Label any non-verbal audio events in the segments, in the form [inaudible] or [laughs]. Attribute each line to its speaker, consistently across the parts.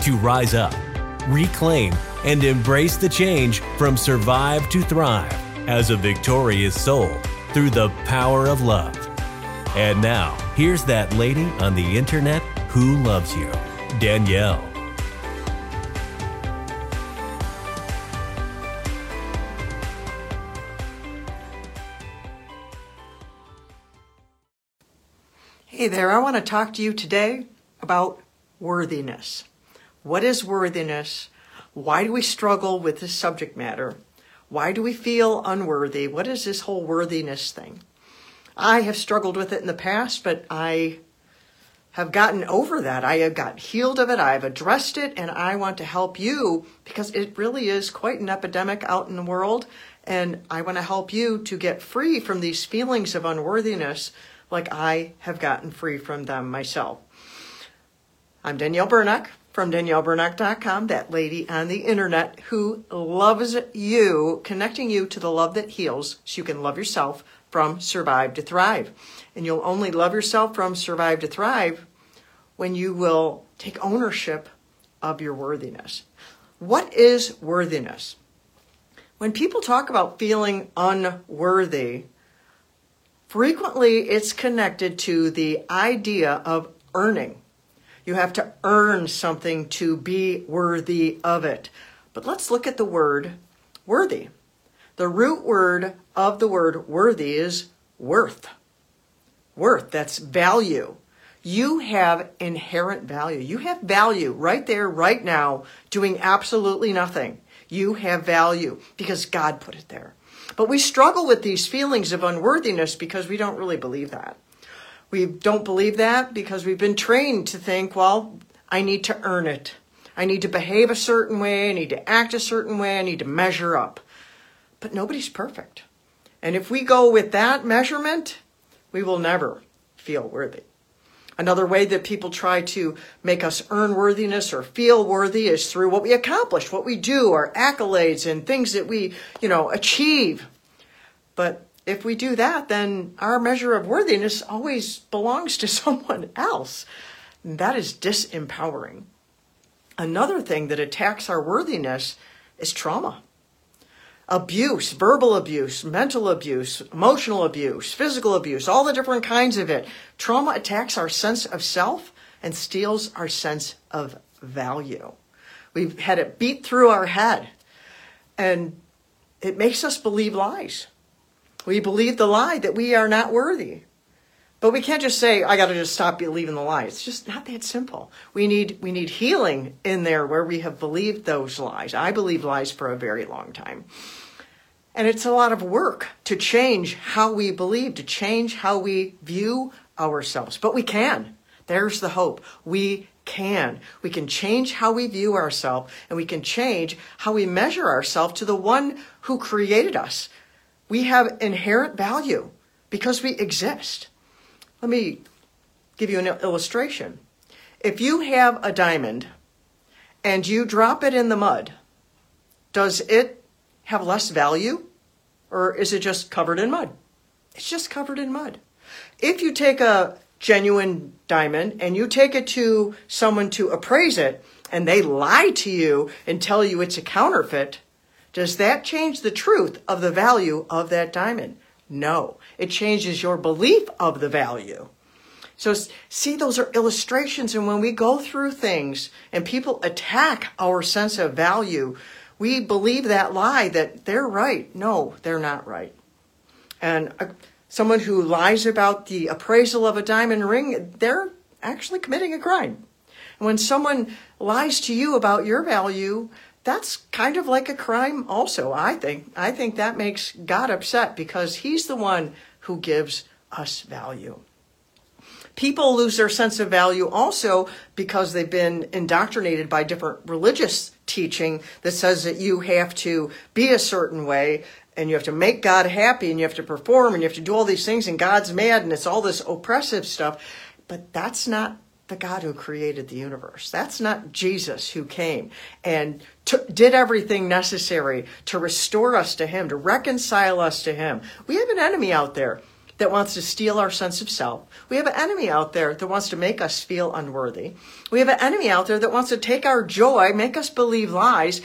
Speaker 1: to rise up, reclaim, and embrace the change from survive to thrive as a victorious soul through the power of love. And now, here's that lady on the internet who loves you, Danielle.
Speaker 2: Hey there, I want to talk to you today about worthiness. What is worthiness? Why do we struggle with this subject matter? Why do we feel unworthy? What is this whole worthiness thing? I have struggled with it in the past, but I have gotten over that. I have got healed of it. I've addressed it, and I want to help you because it really is quite an epidemic out in the world. And I want to help you to get free from these feelings of unworthiness like I have gotten free from them myself. I'm Danielle Bernock from DanielleBernock.com, that lady on the internet who loves you, connecting you to the love that heals so you can love yourself from survive to thrive. And you'll only love yourself from survive to thrive when you will take ownership of your worthiness. What is worthiness? When people talk about feeling unworthy, Frequently, it's connected to the idea of earning. You have to earn something to be worthy of it. But let's look at the word worthy. The root word of the word worthy is worth. Worth, that's value. You have inherent value. You have value right there, right now, doing absolutely nothing. You have value because God put it there. But we struggle with these feelings of unworthiness because we don't really believe that. We don't believe that because we've been trained to think, well, I need to earn it. I need to behave a certain way. I need to act a certain way. I need to measure up. But nobody's perfect. And if we go with that measurement, we will never feel worthy. Another way that people try to make us earn worthiness or feel worthy is through what we accomplish, what we do, our accolades and things that we, you know, achieve. But if we do that, then our measure of worthiness always belongs to [laughs] someone else. And that is disempowering. Another thing that attacks our worthiness is trauma abuse, verbal abuse, mental abuse, emotional abuse, physical abuse, all the different kinds of it. Trauma attacks our sense of self and steals our sense of value. We've had it beat through our head and it makes us believe lies. We believe the lie that we are not worthy. But we can't just say, I got to just stop believing the lie. It's just not that simple. We need, we need healing in there where we have believed those lies. I believed lies for a very long time. And it's a lot of work to change how we believe, to change how we view ourselves. But we can. There's the hope. We can. We can change how we view ourselves and we can change how we measure ourselves to the one who created us. We have inherent value because we exist. Let me give you an illustration. If you have a diamond and you drop it in the mud, does it have less value or is it just covered in mud? It's just covered in mud. If you take a genuine diamond and you take it to someone to appraise it and they lie to you and tell you it's a counterfeit, does that change the truth of the value of that diamond? No, it changes your belief of the value. So, see, those are illustrations. And when we go through things and people attack our sense of value, we believe that lie that they're right. No, they're not right. And uh, someone who lies about the appraisal of a diamond ring, they're actually committing a crime. And when someone lies to you about your value, that's kind of like a crime also i think i think that makes god upset because he's the one who gives us value People lose their sense of value also because they've been indoctrinated by different religious teaching that says that you have to be a certain way and you have to make God happy and you have to perform and you have to do all these things and God's mad and it's all this oppressive stuff. But that's not the God who created the universe. That's not Jesus who came and t- did everything necessary to restore us to Him, to reconcile us to Him. We have an enemy out there that wants to steal our sense of self. We have an enemy out there that wants to make us feel unworthy. We have an enemy out there that wants to take our joy, make us believe lies.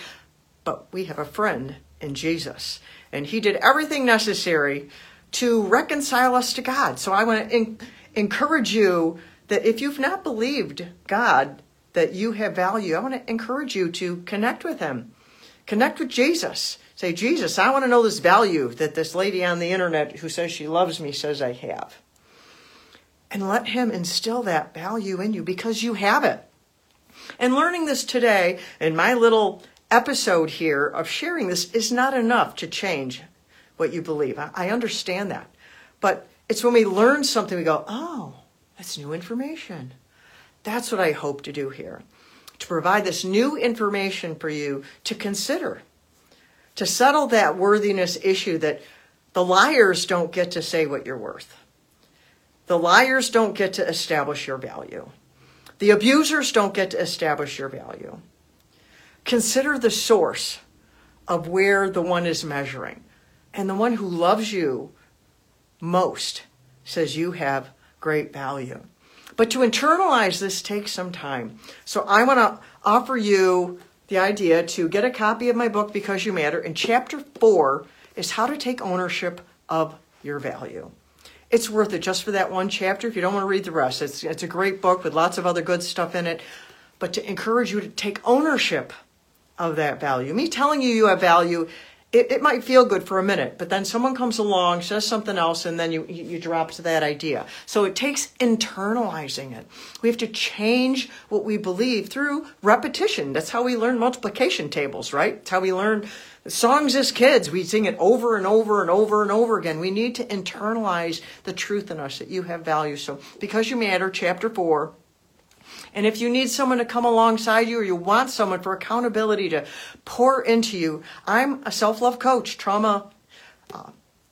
Speaker 2: But we have a friend in Jesus, and He did everything necessary to reconcile us to God. So I want to encourage you that if you've not believed God that you have value, I want to encourage you to connect with Him. Connect with Jesus. Say, Jesus, I want to know this value that this lady on the internet who says she loves me says I have. And let Him instill that value in you because you have it. And learning this today in my little episode here of sharing this is not enough to change what you believe. I understand that. But it's when we learn something, we go, oh, that's new information. That's what I hope to do here to provide this new information for you to consider, to settle that worthiness issue that the liars don't get to say what you're worth. The liars don't get to establish your value. The abusers don't get to establish your value. Consider the source of where the one is measuring. And the one who loves you most says you have great value. But to internalize this takes some time. So I want to offer you the idea to get a copy of my book, Because You Matter. And chapter four is how to take ownership of your value. It's worth it just for that one chapter if you don't want to read the rest. It's, it's a great book with lots of other good stuff in it. But to encourage you to take ownership of that value. Me telling you you have value it, it might feel good for a minute, but then someone comes along, says something else, and then you, you drop to that idea. So it takes internalizing it. We have to change what we believe through repetition. That's how we learn multiplication tables, right? It's how we learn songs as kids. We sing it over and over and over and over again. We need to internalize the truth in us that you have value. So, because you matter, chapter four, and if you need someone to come alongside you or you want someone for accountability to pour into you, I'm a self love coach, trauma uh,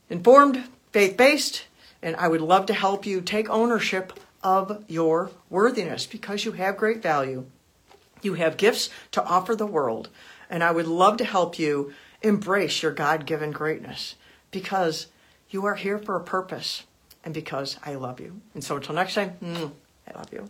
Speaker 2: informed, faith based, and I would love to help you take ownership of your worthiness because you have great value. You have gifts to offer the world, and I would love to help you embrace your God given greatness because you are here for a purpose and because I love you. And so until next time, mm, I love you.